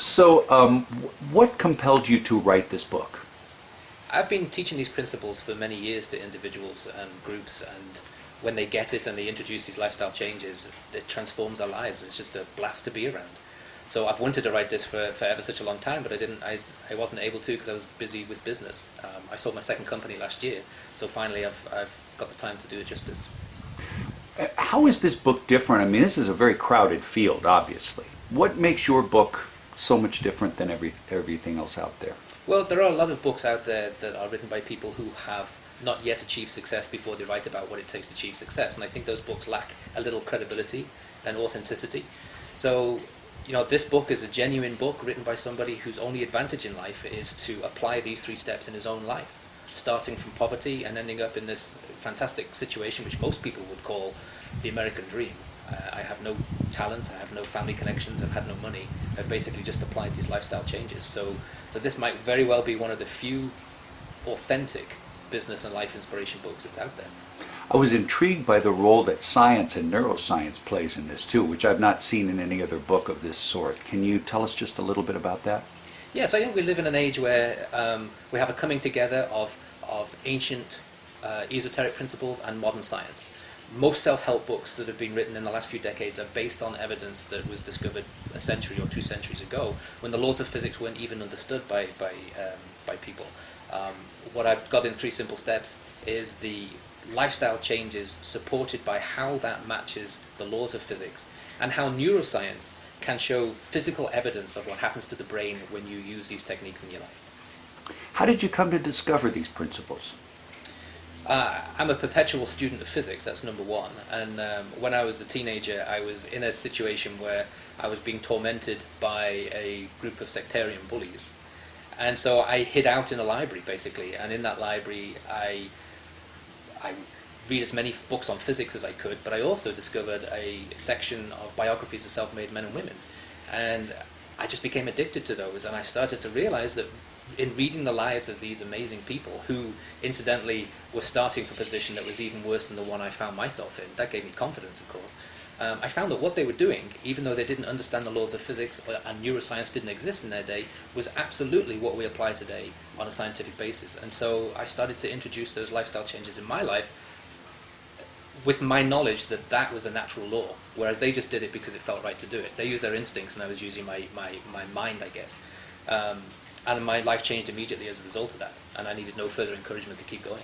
So, um, what compelled you to write this book? I've been teaching these principles for many years to individuals and groups, and when they get it and they introduce these lifestyle changes, it transforms their lives. and It's just a blast to be around. So I've wanted to write this for, for ever such a long time, but I didn't. I, I wasn't able to because I was busy with business. Um, I sold my second company last year, so finally I've, I've got the time to do it justice. Uh, How is this book different? I mean, this is a very crowded field, obviously. What makes your book so much different than every, everything else out there? Well, there are a lot of books out there that are written by people who have not yet achieved success before they write about what it takes to achieve success, and I think those books lack a little credibility and authenticity. So, you know, this book is a genuine book written by somebody whose only advantage in life is to apply these three steps in his own life, starting from poverty and ending up in this fantastic situation which most people would call the American dream. Uh, I have no talent, I have no family connections, I've had no money. I've basically just applied these lifestyle changes. So, so this might very well be one of the few authentic business and life inspiration books that's out there. I was intrigued by the role that science and neuroscience plays in this too, which I've not seen in any other book of this sort. Can you tell us just a little bit about that? Yes, I think we live in an age where um, we have a coming together of, of ancient uh, esoteric principles and modern science. Most self-help books that have been written in the last few decades are based on evidence that was discovered a century or two centuries ago, when the laws of physics weren't even understood by, by, um, by people. Um, what I've got in three simple steps is the lifestyle changes supported by how that matches the laws of physics and how neuroscience can show physical evidence of what happens to the brain when you use these techniques in your life. How did you come to discover these principles? Uh, I'm a perpetual student of physics, that's number one. And um, when I was a teenager, I was in a situation where I was being tormented by a group of sectarian bullies. And so I hid out in a library, basically. And in that library, I, I read as many books on physics as I could, but I also discovered a section of biographies of self-made men and women. And I just became addicted to those, and I started to realize that in reading the lives of these amazing people, who incidentally were starting from a position that was even worse than the one I found myself in, that gave me confidence, of course. Um, I found that what they were doing, even though they didn't understand the laws of physics and neuroscience didn't exist in their day, was absolutely what we apply today on a scientific basis. And so I started to introduce those lifestyle changes in my life with my knowledge that that was a natural law, whereas they just did it because it felt right to do it. They used their instincts, and I was using my, my, my mind, I guess. Um, and my life changed immediately as a result of that, and I needed no further encouragement to keep going.